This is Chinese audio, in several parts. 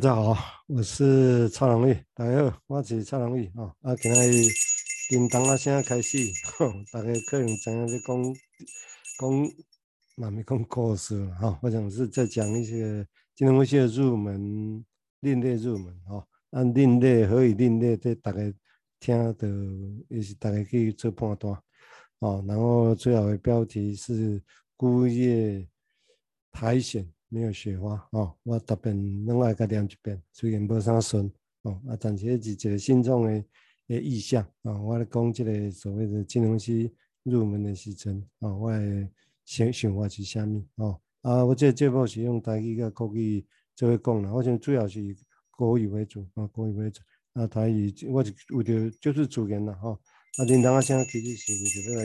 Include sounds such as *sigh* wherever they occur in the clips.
大家好，我是蔡荣玉，大家好，我是蔡荣玉啊。啊，今日叮当啊声开始，*laughs* 大家可能知影在讲讲，嘛咪讲故事哈。我想是在讲一些金融系的入门，另类入门哈。按另类何以另类，这大家听的也是大家可以做判断啊。然后最好的标题是孤叶苔藓。没有雪花哦，我特别另外再念一遍，虽然无啥顺哦，啊，暂时是一个心中的的意向啊、哦。我来讲这个所谓的金融系入门的时阵啊，我的想想法是虾米哦啊，我这个节目是用台语跟国语做为讲啦，我想主要是国语为主啊，国语为主啊，台语我是有着就是主言啦哈。啊，领导啊，现在其实是为着来。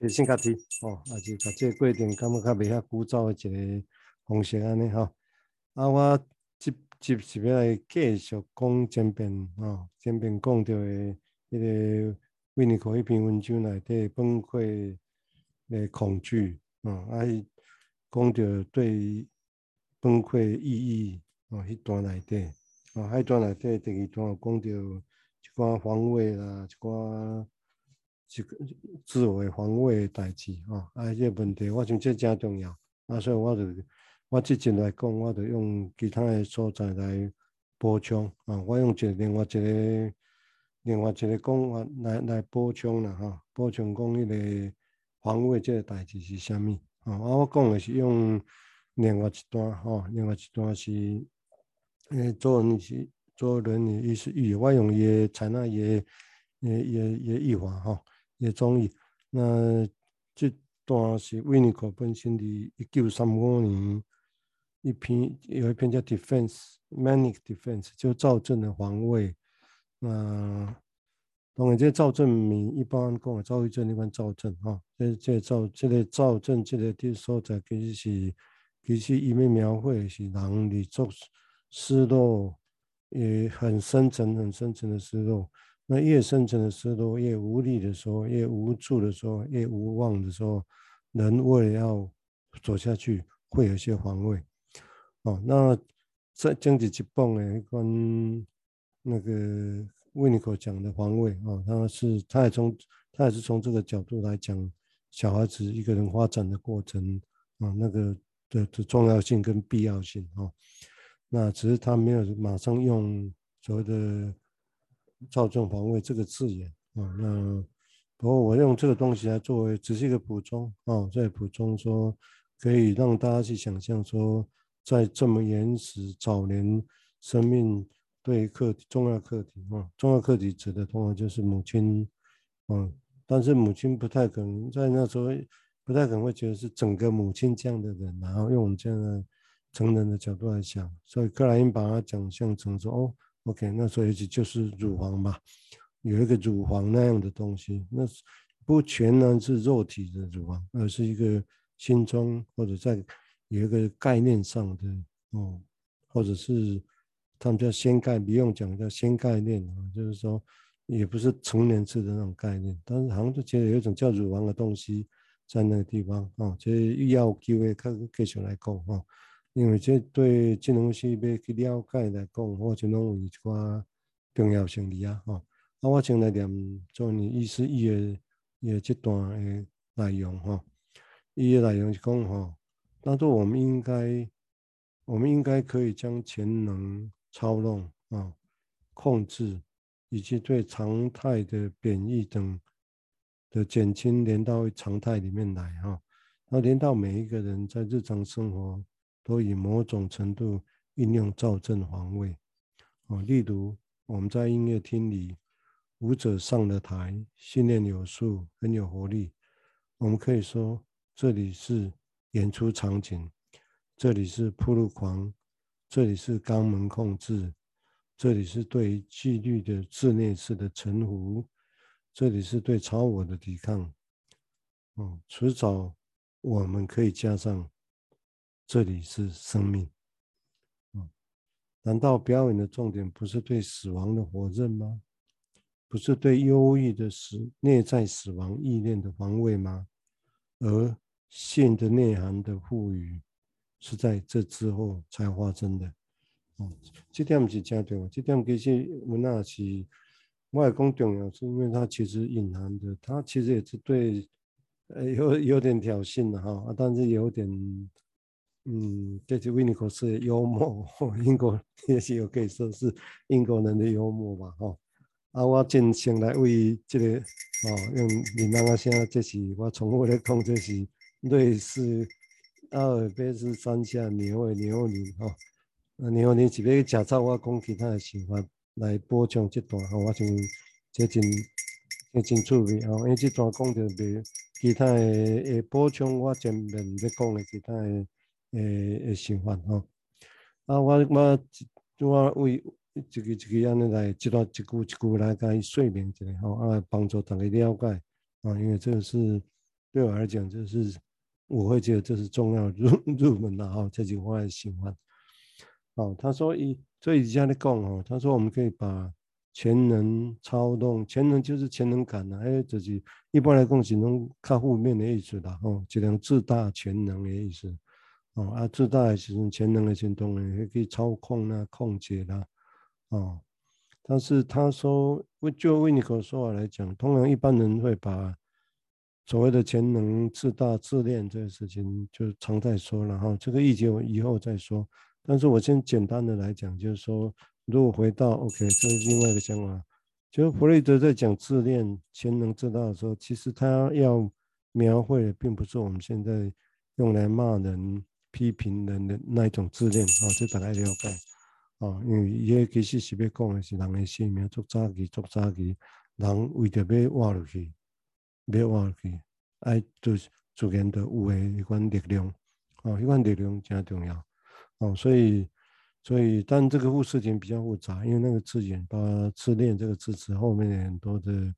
诶，先家己哦，也是把这个过程感觉较袂遐枯燥的一个方式安尼吼。啊，我接接是要来继续讲前边吼，前边讲到的迄个维尼口一篇文章内底崩溃的恐惧哦，啊，讲到对崩溃意义哦，迄段内底哦，迄段内底第二段讲到一寡防卫啦，一寡。一个自我防卫的代志啊，啊，这个问题我想这真重要啊，所以我就我即阵来讲，我就用其他的素材来补充啊，我用一个另外一个另外一个讲法来来补充了哈，补充讲迄个防卫这个代志是啥物啊？我讲的是用另外一段哈，另外一段是诶，做人是做人的意思，我用伊采纳伊伊伊伊译法哈。也中意。那这段是维尼克本身的一九三五年一篇，有一篇叫《Defense Manic Defense》，就躁症的防卫。那当然，这躁症名一般讲躁郁症一般躁症哈，这这赵这个躁症这个的所在其实是其实伊面描绘的是人的做失落，也很深沉很深沉的失落。那越深沉的失落，越无力的时候，越无助的时候，越无望的时候，人为了要走下去，会有些防卫。哦，那在经济基本呢，跟那个维尼口讲的防卫哦，他是他也从他也是从这个角度来讲小孩子一个人发展的过程啊，那个的的重要性跟必要性哦。那只是他没有马上用所谓的。躁症防卫这个字眼啊，那不过我用这个东西来作为只是一个补充啊，在补充说可以让大家去想象说，在这么原始早年生命对课题重要课题啊，重要课题指的通常就是母亲啊，但是母亲不太可能在那时候不太可能会觉得是整个母亲这样的人，然后用我们这样的成人的角度来想，所以克莱因把它讲象成说哦。OK，那所以就是乳房吧，有一个乳房那样的东西，那是不全然是肉体的乳房，而是一个心中或者在有一个概念上的哦，或者是他们叫先概，不用讲叫先概念啊，就是说也不是成年式的那种概念，但是好像就觉得有一种叫乳房的东西在那个地方啊，这要机会开继续来讲啊。因为这对金融系要去了解来讲，我就拢有一寡重要性的啊，吼。啊，我先来念做你意思伊的伊的这段的内容哈。伊的内容是讲吼，当作我们应该，我们应该可以将潜能操弄啊、控制，以及对常态的贬义等的减轻连到常态里面来哈。然后连到每一个人在日常生活。都以某种程度运用躁症防卫，哦，例如我们在音乐厅里，舞者上了台，训练有素，很有活力。我们可以说这里是演出场景，这里是暴露狂，这里是肛门控制，这里是对纪律的自恋式的臣服，这里是对超我的抵抗。哦，迟早我们可以加上。这里是生命，嗯，难道表演的重点不是对死亡的否认吗？不是对忧郁的死内在死亡意念的防卫吗？而性的内涵的赋予是在这之后才发生的，哦，这点是真重要，这点其实文那是，我也讲重要，是因为它其实隐含的，它其实也是对，呃，有有点挑衅的哈，但是有点，嗯，这是维尼口斯的幽默，英国也是有可以说是英国人的幽默吧，吼。啊，我真心来为这个，哦，用闽南话声，这是我重复的讲，这是瑞士阿尔卑斯山下牛的牛奶，哈。啊，然后你是要假造我讲其他的想法来补充这段，吼，我想这真这真趣味，吼，因为这段讲着袂其他的会补充我前面要讲的其他的诶诶想法，吼。啊，我我我为这个这个安尼来一段一句一句来甲伊说明一下，吼，啊，帮助大家了解，啊，因为这个是对我来讲，就是我会觉得这是重要入入门的，吼，这句话的想法。哦，他说以所以这样的讲哦，他说我们可以把潜能操纵，潜能就是潜能感呐，还有就是一般来讲是能看负面的意思啦，吼，就能自大潜能的意思，哦啊，自大的是潜能的行动呢，也可以操控啦、控制啦，哦，但是他说，就维尼口说话来讲，通常一般人会把所谓的潜能自大自恋这个事情就常在说然后，这个意见我以后再说。但是我先简单的来讲，就是说，如果回到 OK，这是另外一个想法。就弗雷德在讲自恋潜能自大的时候，其实他要描绘的并不是我们现在用来骂人、批评人的那一种自恋啊，这大概了解啊。因为伊个其实是要讲的是人的生命做早期、做早期，人为着要活落去，要活落去，爱就自然的有诶一款力量，哦，一款力量真重要。哦，所以，所以，但这个故事情比较复杂，因为那个字眼把“自恋”这个字词后面的很多的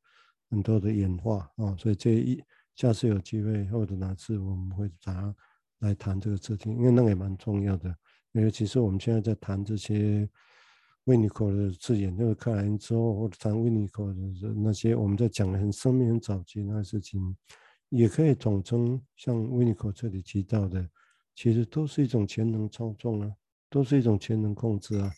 很多的演化、哦，所以这一下次有机会或者哪次我们会把它来谈这个事情，因为那个也蛮重要的。尤其是我们现在在谈这些维尼口的字眼，就是克莱因之后或者谈维尼口的那些我们在讲的很生命很早期那个事情，也可以统称像维尼口这里提到的。其实都是一种潜能操纵啊，都是一种潜能控制啊，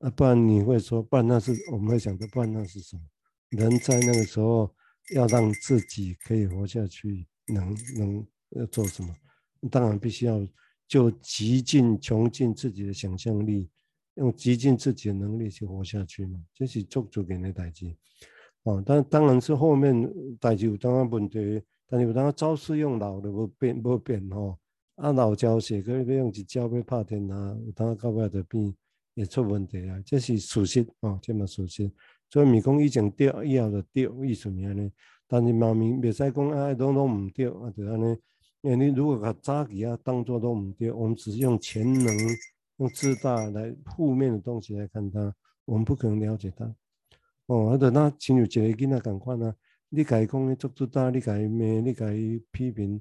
啊，不然你会说，不然那是我们会想的，不然那是什么？人在那个时候要让自己可以活下去，能能要做什么？当然必须要就极尽穷尽自己的想象力，用极尽自己的能力去活下去嘛，这是做主给的代志。哦，但当然是后面代志有当然问题，但是有当招式用老的无变无变哦。啊，老胶写可以用一胶被拍天啊，有当到尾就变也出问题啊，这是事实哦，这么事实。所以咪讲以前对，以后就对，意思咪安尼。但是嘛咪袂使讲啊，拢拢唔对啊，就安尼。因为你如果把早期啊当作都唔对，我们只是用潜能、用自大来负面的东西来看他，我们不可能了解他。哦，啊，就那亲像一个囡仔共款啊，你甲伊讲你做自大，你甲伊骂，你甲伊批评。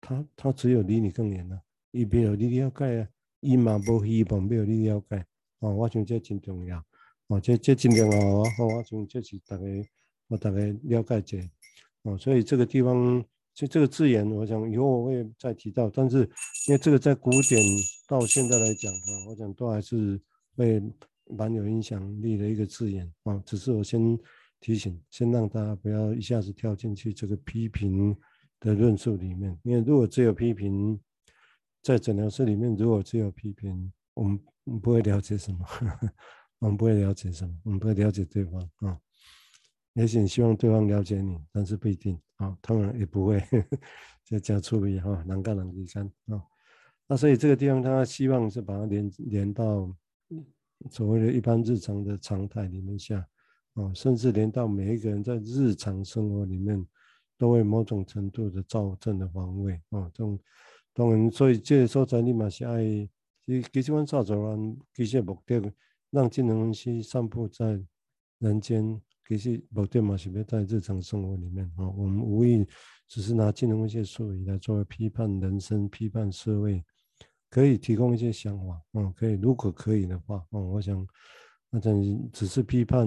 他他只有离你更远了，伊没有你了解啊，伊嘛无希望没有你了解，哦，我想这真重要，哦，这这真重要哦，我想这是大家我大概了解者，哦，所以这个地方，就这个字眼，我想以后我会再提到，但是因为这个在古典到现在来讲啊，我想都还是会蛮有影响力的一个字眼，啊，只是我先提醒，先让大家不要一下子跳进去这个批评。的论述里面，因为如果只有批评，在诊疗室里面，如果只有批评，我们不会了解什么，*laughs* 我们不会了解什么，我们不会了解对方啊。也许你希望对方了解你，但是不一定啊，当然也不会，*laughs* 就加处理哈，难干难第三啊。那所以这个地方，他希望是把它连连到所谓的一般日常的常态里面下啊，甚至连到每一个人在日常生活里面。都会某种程度的造成的防卫啊，这种当然，所以这个所在你嘛是爱，其实其实阮造作人其实目的让精神分析散布在人间，其实目的嘛是要在日常生活里面啊，我们无意只是拿金融一些术语来作为批判人生、批判社会，可以提供一些想法嗯，可以如果可以的话嗯，我想那真只是批判。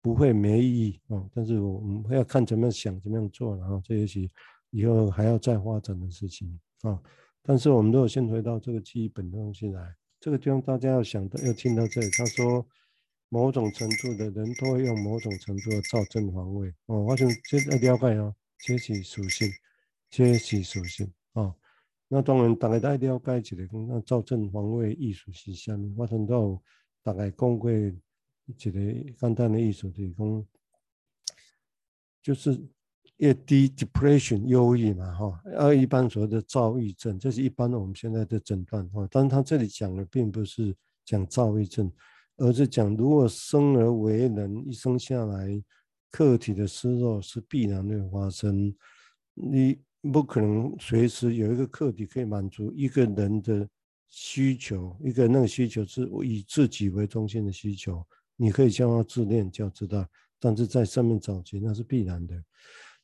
不会没意义哦，但是我们要看怎么样想，怎么样做，然后这也许以后还要再发展的事情啊。但是我们都有先回到这个基本的东西来这个地方大家要想到，要听到这里，他说某种程度的人都会用某种程度的躁症防卫哦，我想这要了解哦，这是属性，这是属性哦。那当然，大家都要了解一个那躁症防卫艺术是啥物，我听到大概讲过一个简单的艺术，就是讲，就是越低 depression 忧郁嘛，哈，而一般所谓的躁郁症，这是一般我们现在的诊断哈。但是他这里讲的并不是讲躁郁症，而是讲如果生而为人，一生下来，客体的失落是必然会发生，你。不可能随时有一个客体可以满足一个人的需求，一个那个需求是以自己为中心的需求。你可以叫他自恋，就要知道，但是在生命早期那是必然的。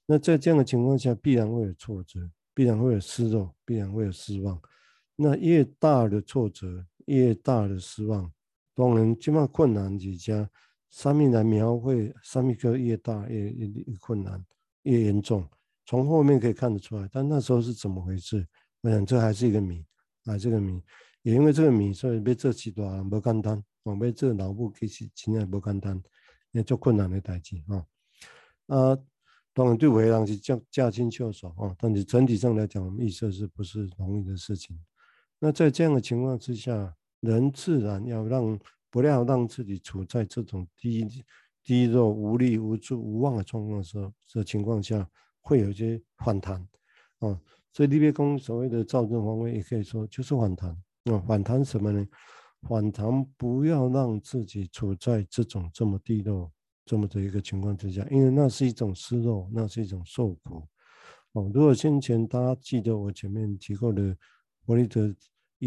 那在这样的情况下，必然会有挫折，必然会有失落，必然会有失望。那越大的挫折，越大的失望，当然这么困难几家，三面来描绘，三面个越大越越困难，越严重。从后面可以看得出来，但那时候是怎么回事？我想这还是一个谜啊，这个谜也因为这个谜，所以被这几段不简单，我被这个脑部其实真的不简单，也做困难的代志啊。啊，当然对伟人是驾驾轻就熟啊，但是整体上来讲，我们预测是不是容易的事情？那在这样的情况之下，人自然要让不要让自己处在这种低低弱、无力、无助、无望的状况的时候，这情况下。会有一些反弹，啊，所以立别公所谓的躁症防卫，也可以说就是反弹，啊，反弹什么呢？反弹不要让自己处在这种这么低落、这么的一个情况之下，因为那是一种失落，那是一种受苦，哦，如果先前大家记得我前面提过的弗洛伊德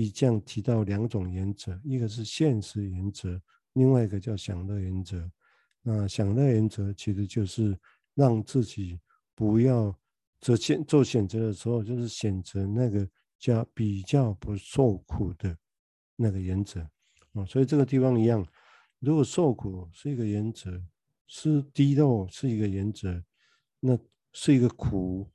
一讲提到两种原则，一个是现实原则，另外一个叫享乐原则。那享乐原则其实就是让自己。不要做选做选择的时候，就是选择那个叫比较不受苦的那个原则啊。所以这个地方一样，如果受苦是一个原则，是低落是一个原则，那是一个苦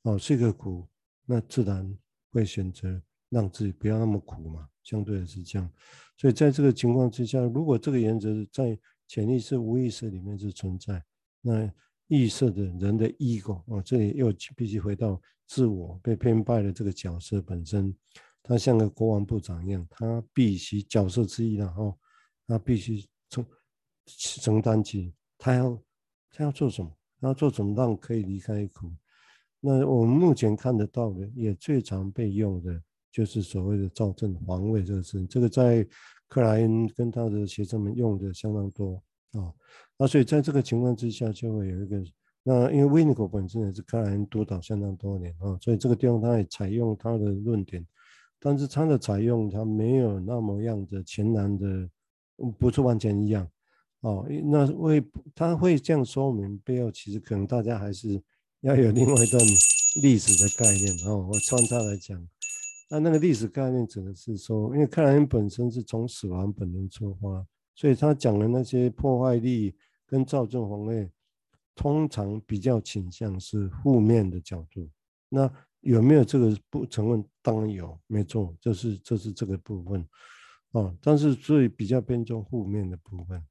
哦，是一个苦，那自然会选择让自己不要那么苦嘛。相对的是这样。所以在这个情况之下，如果这个原则在潜意识、无意识里面是存在，那。预设的人的 ego 哦，这里又必须回到自我被偏败的这个角色本身，他像个国王部长一样，他必须角色之一，然后他必须承承担起他要他要做什么，他要做什么让可以离开苦。那我们目前看得到的，也最常被用的就是所谓的躁症防卫这个词，这个在克莱恩跟他的学生们用的相当多。啊、那所以在这个情况之下，就会有一个那因为维尼口本身也是克莱恩督导相当多年啊、所以这个地方他也采用他的论点，但是他的采用他没有那么样的全然的，不是完全一样哦。那为他会这样说明背后，其实可能大家还是要有另外一段历史的概念哦。我穿插来讲，那那个历史概念指的是说，因为克莱恩本身是从死亡本能出发。所以他讲的那些破坏力跟躁症防卫，通常比较倾向是负面的角度。那有没有这个不成分？当然有，没错，就是就是这个部分哦。但是所以比较偏重负面的部分，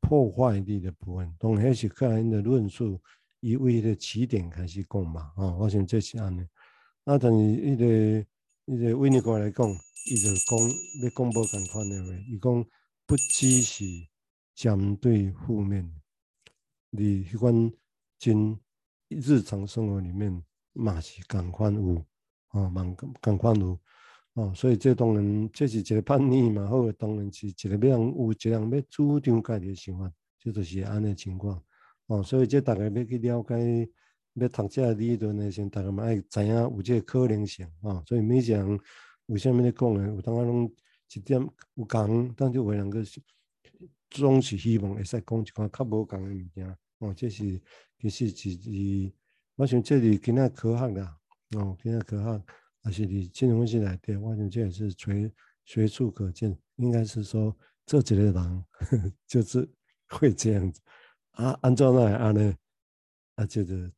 破坏力的部分。从黑起克莱恩的论述以为的起点开始讲嘛啊，我想这是安尼。那等于一个伊个维尼过来讲，伊就讲要公布共款的话，伊讲。不只是相对负面，你迄款真日常生活里面嘛是共款有，哦，蛮共款有，哦，所以这当然这是一个叛逆嘛，好，当然是一个要人有一个人要主张家己的想法，这就是安尼情况，哦，所以这大家要去了解，要读这理论的时候，大家嘛爱知影有这个可能性，啊，所以每一个人为什么咧讲呢？有当啊拢。一点有共，但就为两个总是希望会使讲一款较无共诶物件。哦，这是其实是，我想这里今仔科学啦，哦，今仔科学还是你金融分析来的，我想这也是随随处可见，应该是说这几个人呵呵就是会这样子啊，按照那样呢，啊，就是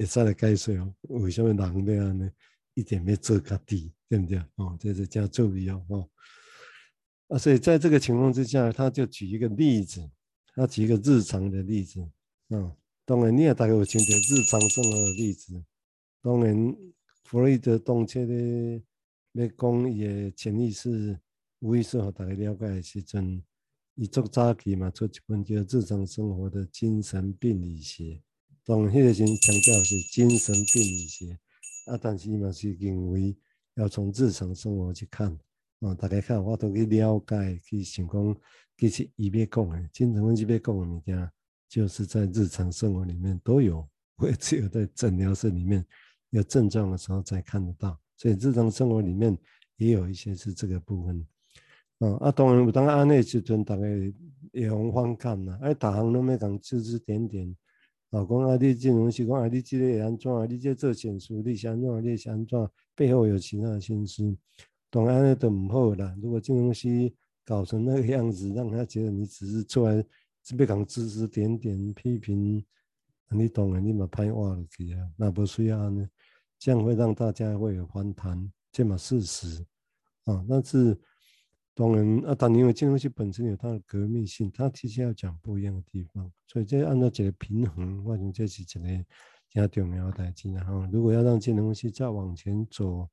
会使来解释哦，为什么人这样呢？一点没做较低，对不对？哦，这是加注意哦，哦。啊，所以在这个情况之下，他就举一个例子，他举一个日常的例子，啊，当然你也大概有听到日常生活的例子。当然，弗洛伊德动车的要讲伊的潜意识、无意识，和大家了解的时阵，伊做早期嘛，出一本叫《日常生活的精神病理学》。当然，迄个时强调是精神病理学，啊，但是伊嘛是认为要从日常生活去看。啊，大家看，我都去了解，去想讲，其实伊要讲的，精神分析要讲的物件，就是在日常生活里面都有，不会只有在诊疗室里面有症状的时候才看得到。所以日常生活里面也有一些是这个部分。哦，啊，当然有当安内时阵，大家也往反感啦，哎，大行拢要讲指指点点，老公啊，你这种是讲啊，你这个会安怎？你这做手术，你是安怎？你是安怎？背后有其他的心思。当然都唔好啦。如果这东西搞成那个样子，让他觉得你只是出来这边讲指指点点批评，你懂了，你嘛歹话了去啊，那不需要呢？这样会让大家会有反弹，这嘛事实啊。但是当然啊，但因为这东西本身有它的革命性，它其实要讲不一样的地方，所以这按照这个平衡，我认这是一个比较重要的代志。然后，如果要让这东西再往前走，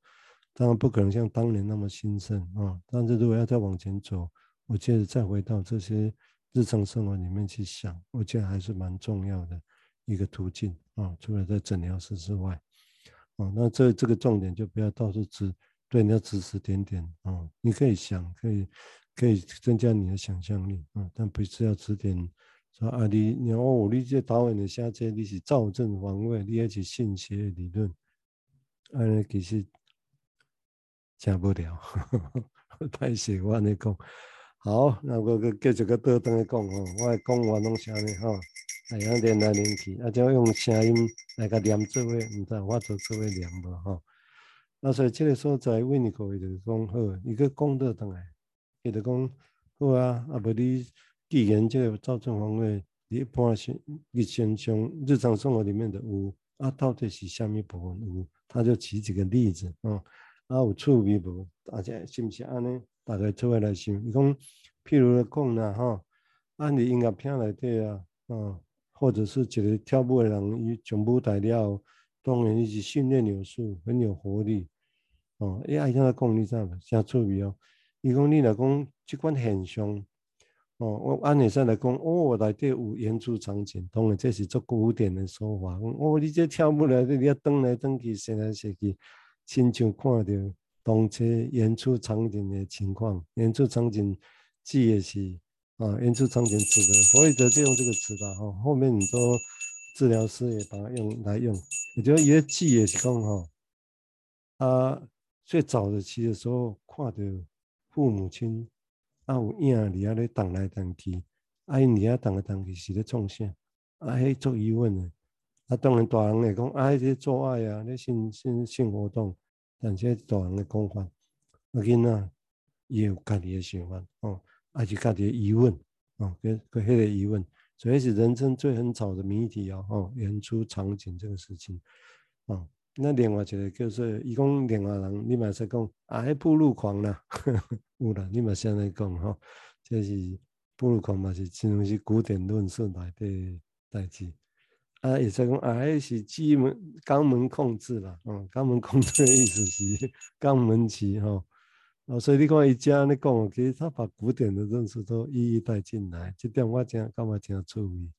当然不可能像当年那么兴盛啊，但是如果要再往前走，我觉得再回到这些日常生活里面去想，我觉得还是蛮重要的一个途径啊。除了在诊疗室之外，啊，那这这个重点就不要到处指对你要指指点点啊。你可以想，可以可以增加你的想象力啊，但不是要指点说啊，你你哦，你这导演的下这你是躁症防卫，你也是信邪的理论，啊，其实。讲不了，太喜欢你讲。好，那我个继续个倒转来讲吼，我来讲我拢啥呢吼？哎呀，连来连去，啊，就用声音来个念做位，唔知我做做位念无吼。那所以这个所在，维尼科伊就讲好，一个讲倒转来，伊就讲好啊。啊，无你既然这个躁症防卫，你一般性日常上日常生活里面的有，啊，到底是虾米部分有？他就举几个例子啊。啊，有趣味无？大家是毋是安尼？大家做伙来想，伊讲，譬如来讲啦，吼，按你音乐片内底啊，啊，或者是一个跳舞的人，伊上舞台了，当然伊是训练有素，很有活力，哦，伊爱怎个讲？你知无？真趣味哦。伊讲你来讲，即款现象，哦，我按你说来讲，哦，内底有演出场景，当然这是足古典的说法。哦，你这跳舞来，你要转来转去，踅来踅去。亲像看到动车演出场景的情况，演出场景记的是啊，演出场景词的，弗洛伊德就用这个词的哈。后面很多治疗师也把它用来用，我觉得也记也是讲哈，啊，最早的期的时候看到父母亲啊有影伫遐咧动来动去，啊因伫遐动来动去是咧创啥？啊，迄做疑问的。啊，当然大人会讲，啊，这做爱啊，那性性性活动，但这大人的讲法，啊，囡仔也有家己的想法，哦，啊是家己的疑问，哦，跟跟迄个疑问，所以是人生最很吵的谜题啊，哦，演出场景这个事情，哦，那另外一个就是，伊讲另外人，你嘛说讲，啊，迄暴露狂啦，*laughs* 有啦，你嘛先来讲吼，这是暴露狂嘛，是真正是古典论述来的代志。啊，也在讲啊，迄是机门肛门控制啦，嗯，肛门控制的意思是 *laughs* 肛门期哈，哦，所以你看一家你讲，其实他把古典的认识都一一带进来，这点我讲干嘛讲注意？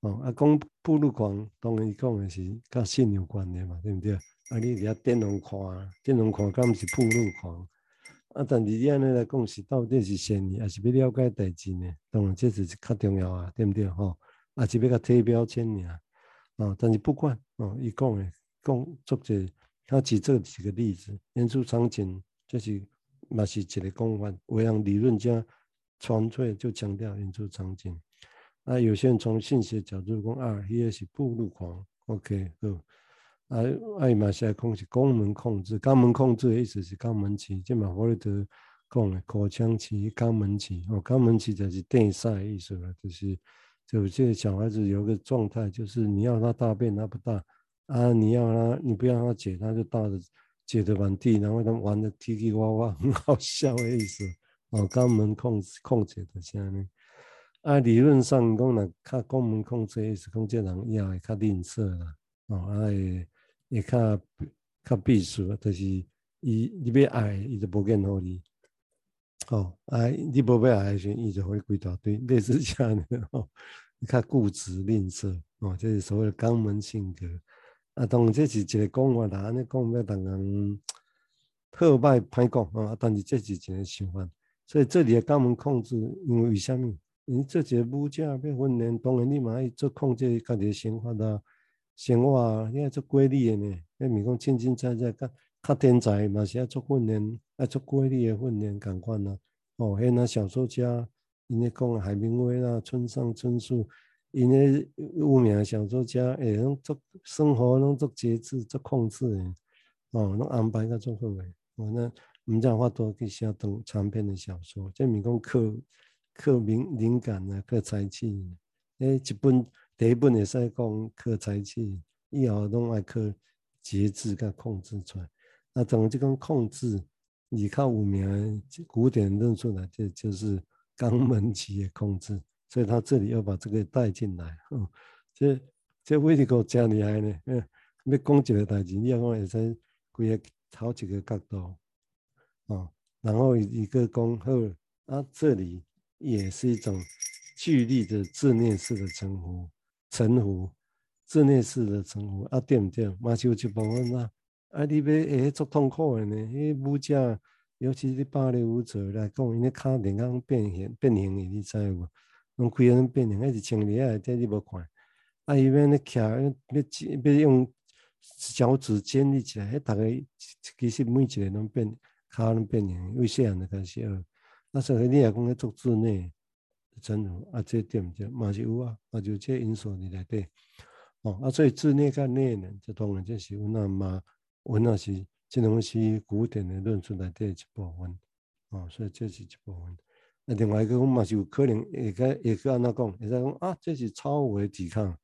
哦，啊，讲暴露狂，当然伊讲的是甲性有关的嘛，对不对？啊，你底下电容看，电容看，敢毋是暴露狂？啊，但是你安尼来讲是到底是善意，还是要了解代志呢？当然这是较重要啊，对不对？吼，啊，是要甲贴标签尔。啊，但是不管哦，伊讲诶，讲作者他举这几个例子，演出场景就是嘛是一个讲法，有样理论家纯粹就强调演出场景。啊，有些人从性学角度讲啊，伊也是暴露狂，OK，好。啊，爱马西亚控是肛门控制，肛门控制的意思是肛门期，即嘛弗洛伊德讲的，口腔期、肛门期，哦，肛门期就是电塞的意思了，就是。就这个小孩子有个状态，就是你要他大便他不大啊，你要他你不要他解，他就大的解的满地，然后他玩的踢踢哇哇，很好笑的意思哦，肛门控制控制的啥呢？啊，理论上讲，若较肛门控制，意思讲这人以后会较吝啬啦，哦，啊会会较较闭俗，就是伊你要爱，伊就无见好你，哦，啊，你无要爱的时阵，伊就会规大堆，类似这样的哦，较固执吝啬，哦，这是所谓的肛门性格。啊，当然这是一个讲法啦，安尼讲要当人好歹歹讲啊，但是这是一个想法。所以这里的肛门控制，因为为虾米米？你这个母亲要训练，当然你嘛爱做控制家己的生活啊，生活啊，你爱做规律的呢。那咪讲清清在在，较较天才嘛是爱做训练，爱做规律的训练，共款啊。哦，迄那小说家，因咧讲海明威啦、村上春树，因咧有名小说家，会拢做生活拢做节制、做控制的，哦，拢安排甲做好诶。哦，那。唔讲话多去写长长篇的小说，即咪讲靠靠灵灵感啊，靠才气。诶，一本第一本会使讲靠才气，以后拢爱靠节制甲控制出来。那怎么就讲控制？你靠有名古典论述来，这就是肛门期的控制。所以他这里要把这个带进来。嗯，这这为什么这么厉害呢？嗯，要讲一个代志，你要讲会使规个好几个角度。哦，然后一个恭贺啊，这里也是一种句例的自恋式的称呼，称呼自恋式的称呼啊，对不对？马上就部分啊，啊，你要诶做痛苦的呢？迄舞者，尤其是芭蕾舞者来讲，因为卡连刚变形变形的，你知无？拢规个变形，还是千里啊？这你无看？啊，伊边咧徛，要要用脚趾建立起来，迄大概其实每一个人拢变。卡拢变形，为啥呢？开始学，那所以你也讲咧做自内，真有啊？这对毋对？嘛是有啊，啊就这因素里来对。哦，啊所以自内甲内呢，这当然这是阮阿妈，阮阿是这东西古典的论述来对一部分。哦，所以这是一部分。那另外一个我嘛是有可能会个会个安怎讲？会使讲啊，这是超我的抵抗。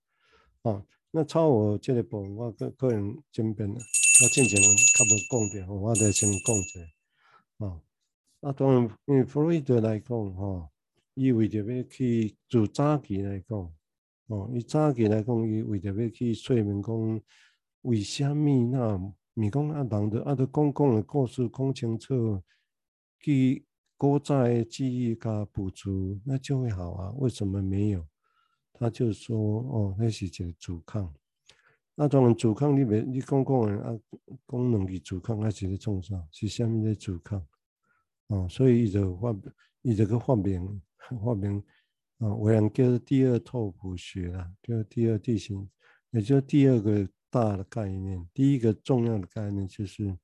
哦，那超我这个部分，我个个人争辩了。我之前较无讲点，我得先讲者。哦，啊，当然，因为弗洛伊德来讲，吼、哦，伊为着要去自早期来讲，哦，伊早期来讲，伊为着要去说明讲，为虾米那，咪讲啊，人的啊，都讲讲的故事讲清楚，记古早的记忆甲补足，那就会好啊。为什么没有？他就说，哦，那是一个阻抗。那当然，阻抗你别你讲讲诶啊，讲两句阻抗还是咧创啥？是虾米咧阻抗？哦，所以伊就发，伊就个发明发明啊，有人叫第二拓扑学啦，叫第二地形，也就第二个大的概念。第一个重要的概念就是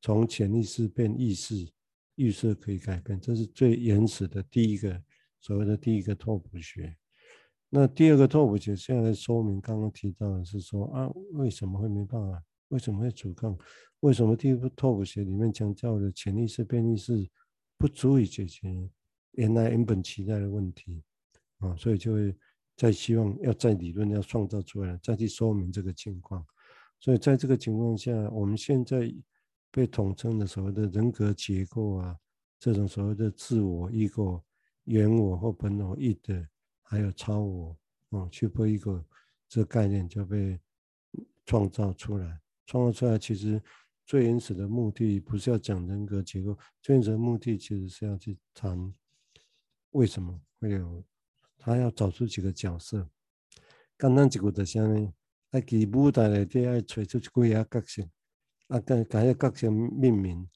从潜意识变意识，意识可以改变，这是最原始的第一个所谓的第一个拓扑学。那第二个拓扑学现在说明刚刚提到的是说啊，为什么会没办法？为什么会阻抗？为什么第一部拓扑学里面强调的潜意识变意识不足以解决原来原本期待的问题啊？所以就会再希望要在理论要创造出来，再去说明这个情况。所以在这个情况下，我们现在被统称的所谓的人格结构啊，这种所谓的自我、异构、原我或本我、意的。还有超我，啊，去破一个这概念就被创造出来。创造出来其实最原始的目的不是要讲人格结构，最原始的目的其实是要去谈为什么会有他要找出几个角色。简单一句就啥呢？爱给舞台里底爱找出几个角色，啊，跟给个角色命名，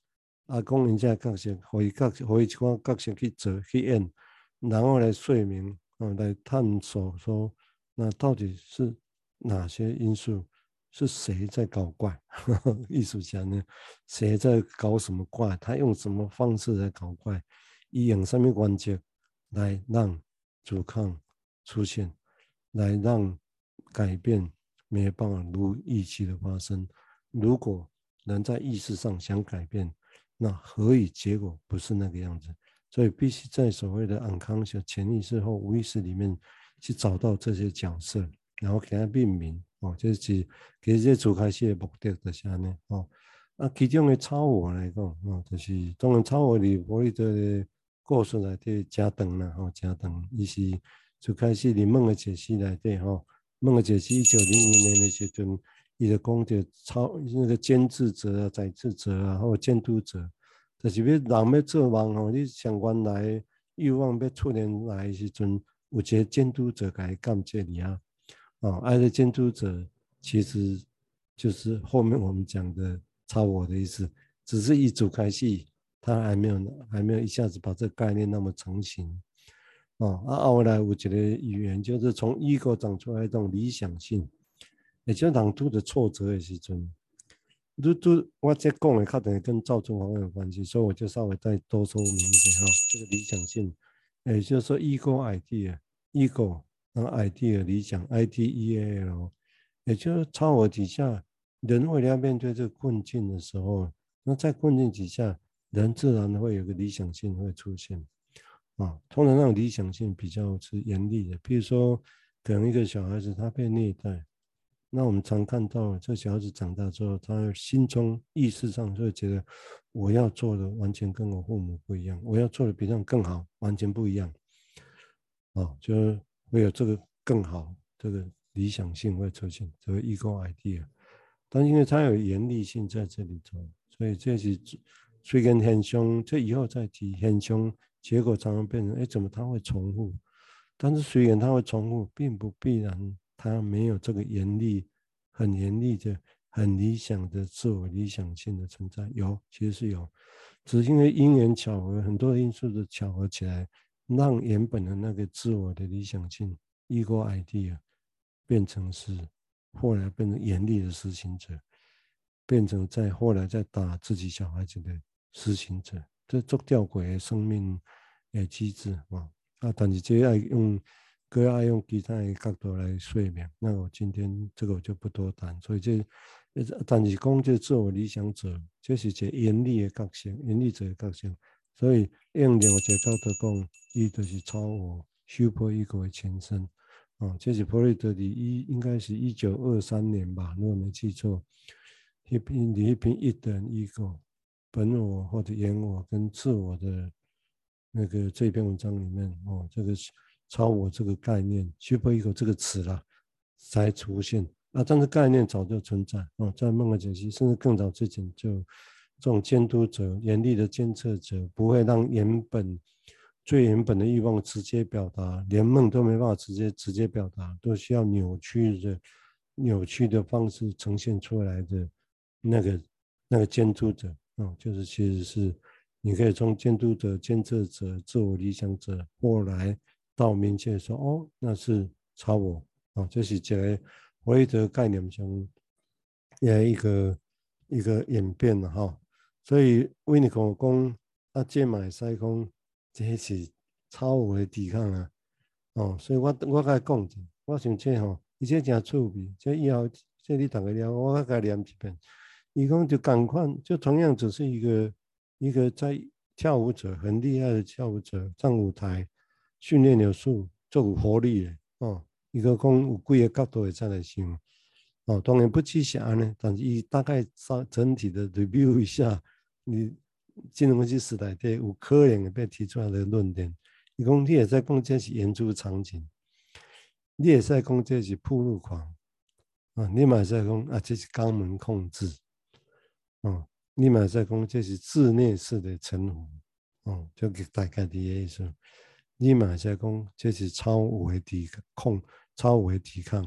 啊，讲人家角色，可以角色，可以换角色去做去演，然后来说明啊。来探索说，那到底是哪些因素？是谁在搞怪？*laughs* 艺术家呢？谁在搞什么怪？他用什么方式在搞怪？以用什么关节来让阻抗出现，来让改变没办法如预期的发生？如果人在意识上想改变，那何以结果不是那个样子？所以必须在所谓的 unconscious 潜意识或无意识里面去找到这些角色，然后给它命名哦，这是其实这主开始的目的就是安尼哦。啊，其中的超我来讲哦，就是当然超我里弗洛伊德的故事内底加长了吼，加长，伊是就开始伫梦的解析内底吼，梦的解析一九零零年的时阵，伊就讲着超那个监制者啊、宰制者啊，或监督者，就是要人要做梦吼，你像原来欲望要出现来的时阵，有一个监督者来监制你啊，哦，爱的监督者其实就是后面我们讲的超我的意思，只是一组开戏。他还没有，还没有一下子把这个概念那么成型，哦，啊，后来我觉得语言就是从 ego 长出来一种理想性，也就是人拄着挫折的时阵，都都我这讲的可能跟赵忠煌有关系，所以我就稍微再多说明一下哈，这个理想性，也就是说 ego idea，ego 那 idea 理想，I D E A L，也就是超我底下，人为了要面对这个困境的时候，那在困境底下。人自然会有个理想性会出现，啊，通常那种理想性比较是严厉的。比如说，可能一个小孩子他被虐待，那我们常看到这小孩子长大之后，他心中意识上就会觉得，我要做的完全跟我父母不一样，我要做的比他们更好，完全不一样，啊，就是会有这个更好这个理想性会出现，这个 ego idea，但因为他有严厉性在这里头，所以这是。虽然很凶，这以后再提很凶，结果常常变成，哎，怎么它会重复？但是虽然它会重复，并不必然它没有这个严厉、很严厉的、很理想的自我理想性的存在。有，其实是有，只是因为因缘巧合，很多因素的巧合起来，让原本的那个自我的理想性 ego idea 变成是，后来变成严厉的实行者，变成在后来在打自己小孩子的。实行者，这做吊诡的生命的机制啊啊！但是这要用，各要用其他的角度来说明。那我今天这个我就不多谈。所以这，但是讲这自我理想者，这是一个严厉的个性，严厉者的个性。所以用另外一个角度讲，伊就是超我 super ego 的前身啊。这是弗洛伊德的一，应该是一九二三年吧，如果没记错，一篇一篇一等 ego。本我或者原我跟自我的那个这篇文章里面哦，这个超我这个概念，super ego 这个词啦，才出现啊。但是概念早就存在哦，在梦的解析，甚至更早之前就这种监督者、严厉的监测者，不会让原本最原本的欲望直接表达，连梦都没办法直接直接表达，都需要扭曲的扭曲的方式呈现出来的那个那个监督者。啊，就是其实是，你可以从监督者、监测者、自我理想者，后来到明确说，哦，那是超我，啊，这是在弗洛伊德概念中也一个一个演变了哈。所以维尼口讲，啊，这买赛讲，这是超我的抵抗啊，哦，所以我我该讲者，我想这吼，伊这真趣味，这以后这你大概了，我该念一遍。伊讲就赶快，就同样只是一个一个在跳舞者，很厉害的跳舞者上舞台训练有素，足有活力的哦。一个讲有几个角度会再来想哦，当然不只是安尼，但是伊大概上整体的 review 一下，你金融分析时代的有可能被提出来的论点。伊讲你也在讲这是研究场景，你也在讲这是铺路狂啊，你嘛在讲啊这是肛门控制。啊，你马在讲这是自虐式的臣服，啊，就给大概的意思。你马在讲这是超我的抵抗，超我的抵抗，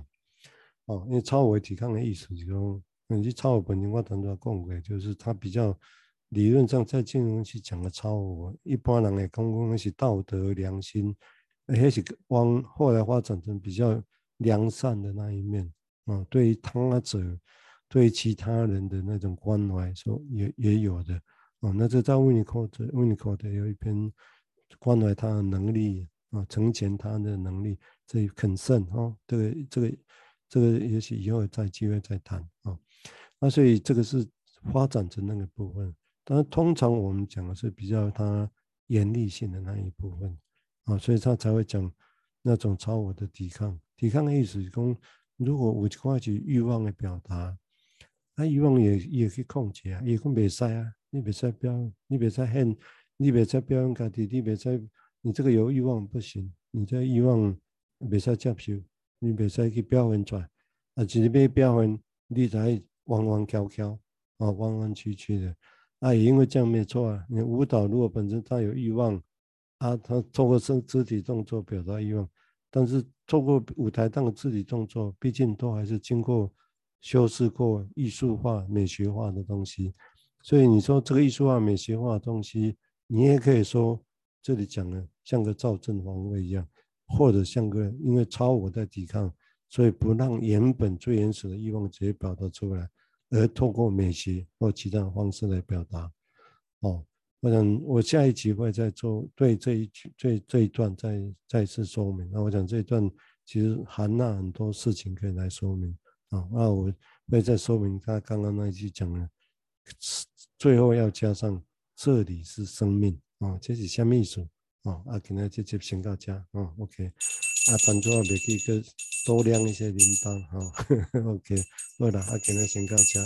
哦，因为超我的抵抗的意思就是说，你超我本身我当初讲过，就是他比较理论上在金融去讲的超我，一般人来讲讲是道德良心，而且是往后来发展成比较良善的那一面，啊、对于他者。对其他人的那种关怀，说也也有的啊。那这在温尼科特，温尼科特有一篇关怀他的能力啊，成全他的能力，这很甚哦。这个这个这个，也许以后再机会再谈啊。那所以这个是发展成那个部分，但是通常我们讲的是比较他严厉性的那一部分啊，所以他才会讲那种超我的抵抗。抵抗的意思是说，如果我挂起欲望的表达。那，欲望也也可以控制啊，也可以袂使啊，你袂使表，你袂使很你别再表扬家己，你别使，你这个有欲望不行，你这欲望别使接受，你别使去表现出来，啊，就是要表现，你才弯弯翘翘，啊，弯弯曲曲的，啊，也因为这样没错啊。你舞蹈如果本身他有欲望，啊，他透过身肢体动作表达欲望，但是透过舞台上的肢体动作，毕竟都还是经过修饰过艺术化、美学化的东西，所以你说这个艺术化、美学化的东西。你也可以说，这里讲的像个躁症防卫一样，或者像个因为超我在抵抗，所以不让原本最原始的欲望直接表达出来，而透过美学或其他方式来表达。哦，我想我下一集会再做对这一句这这一段再再次说明。那我想这一段其实含纳很多事情可以来说明啊。那我会再说明他刚刚那一句讲的，最后要加上。这里是生命啊，这是下面意思啊？啊，今天直接先到这啊，OK。啊，当作别去个多量一些铃铛哈，OK。好啦，啊，今日先到这啊。